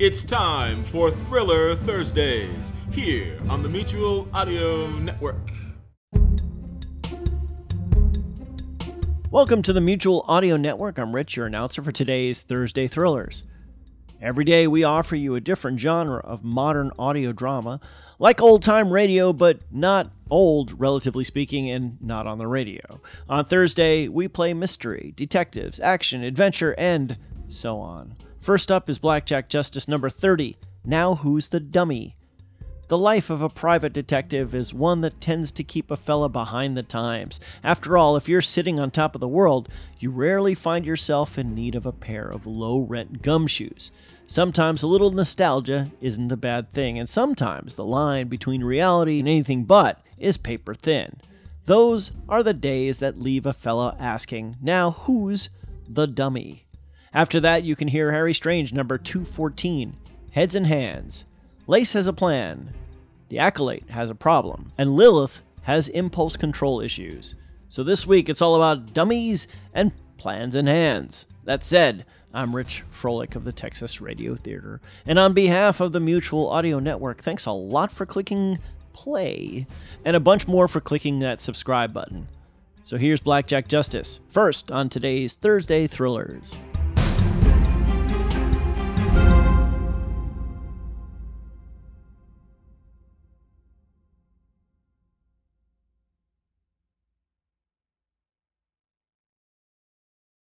It's time for Thriller Thursdays here on the Mutual Audio Network. Welcome to the Mutual Audio Network. I'm Rich, your announcer for today's Thursday Thrillers. Every day we offer you a different genre of modern audio drama, like old time radio, but not old, relatively speaking, and not on the radio. On Thursday, we play mystery, detectives, action, adventure, and so on. First up is Blackjack Justice number 30. Now Who's the Dummy? The life of a private detective is one that tends to keep a fella behind the times. After all, if you're sitting on top of the world, you rarely find yourself in need of a pair of low rent gumshoes. Sometimes a little nostalgia isn't a bad thing, and sometimes the line between reality and anything but is paper thin. Those are the days that leave a fella asking, now who's the dummy? After that, you can hear Harry Strange number 214, Heads and Hands. Lace has a plan, the Acolyte has a problem, and Lilith has impulse control issues. So this week, it's all about dummies and plans in hands. That said, I'm Rich Froelich of the Texas Radio Theater, and on behalf of the Mutual Audio Network, thanks a lot for clicking play, and a bunch more for clicking that subscribe button. So here's Blackjack Justice, first on today's Thursday Thrillers.